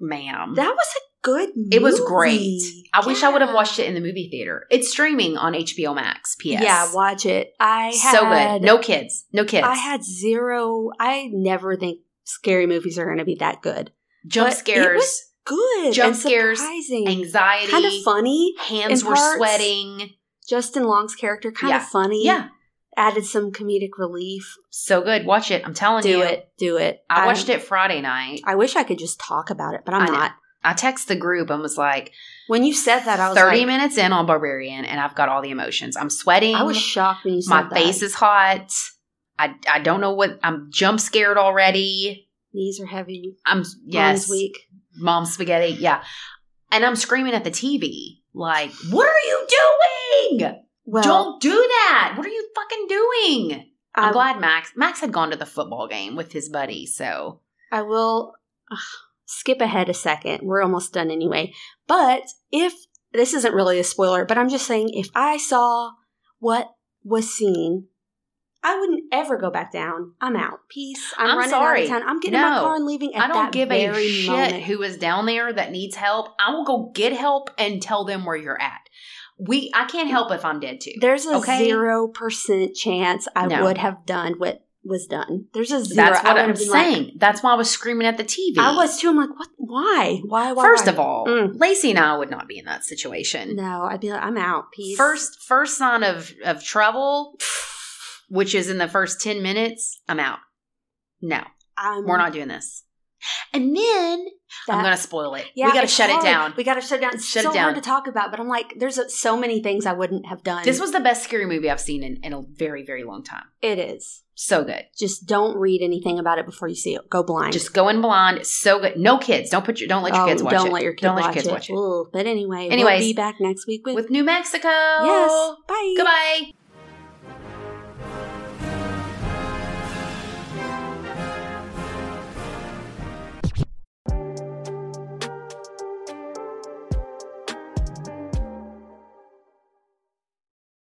"Ma'am, that was a good. it was great." I wish I would have watched it in the movie theater. It's streaming on HBO Max. P.S. Yeah, watch it. I had, so good. No kids. No kids. I had zero. I never think scary movies are going to be that good. jump but scares, Good, Jump and scares, surprising, anxiety, kind of funny. Hands were parts. sweating. Justin Long's character kind Yeah. of funny. Yeah, added some comedic relief. so good. Watch it. I'm telling Do you. Do it, do it. I watched it Friday night. I wish I could just talk about it, but I'm I not. I texted the group and was like, When you said that, I was 30 like, minutes in on Barbarian, and I've got all the emotions. I'm sweating. I was shocked when you said My that. face is hot. I, I don't know what. I'm jump scared already. knees are heavy. I'm yes, Mom's weak. Mom spaghetti. Yeah, and I'm screaming at the TV like, "What are you doing? Well, don't do that! What are you fucking doing?" I'm I, glad Max Max had gone to the football game with his buddy. So I will ugh, skip ahead a second. We're almost done anyway. But if this isn't really a spoiler, but I'm just saying, if I saw what was seen. I wouldn't ever go back down. I'm out. Peace. I'm, I'm running sorry. out of town. I'm getting in my car and leaving at I don't that give a very shit moment. who is down there that needs help. I will go get help and tell them where you're at. We I can't help if I'm dead too. There's a Okay. zero percent chance I No. would have done what was done. There's a zero. That's what I'm have been like- saying. That's why I was screaming at the TV. I was too. I'm like, what? Why? Why? Why? First why? of all, Mm. Lacey and I would not be in that situation. no, I'd be like, I'm out. Peace. First first sign of of trouble, which is in the first 10 minutes, I'm out. No, I'm, we're not doing this. And then I'm going to spoil it. Yeah, we got to shut hard. it down. We got to shut it down. It's Shut it so down. hard to talk about, but I'm like, there's so many things I wouldn't have done. This was the best scary movie I've seen in, in a very, very long time. it is. So good. Just don't read anything about it before you see it. Go blind. Just go in blind. So good. No kids. Don't put your. Don't let your Oh, kids watch don't it. let your kids don't let your kids it. watch it. Ooh, but anyway, Anyways, we'll be back next week with, With New Mexico. yes. Bye. Goodbye.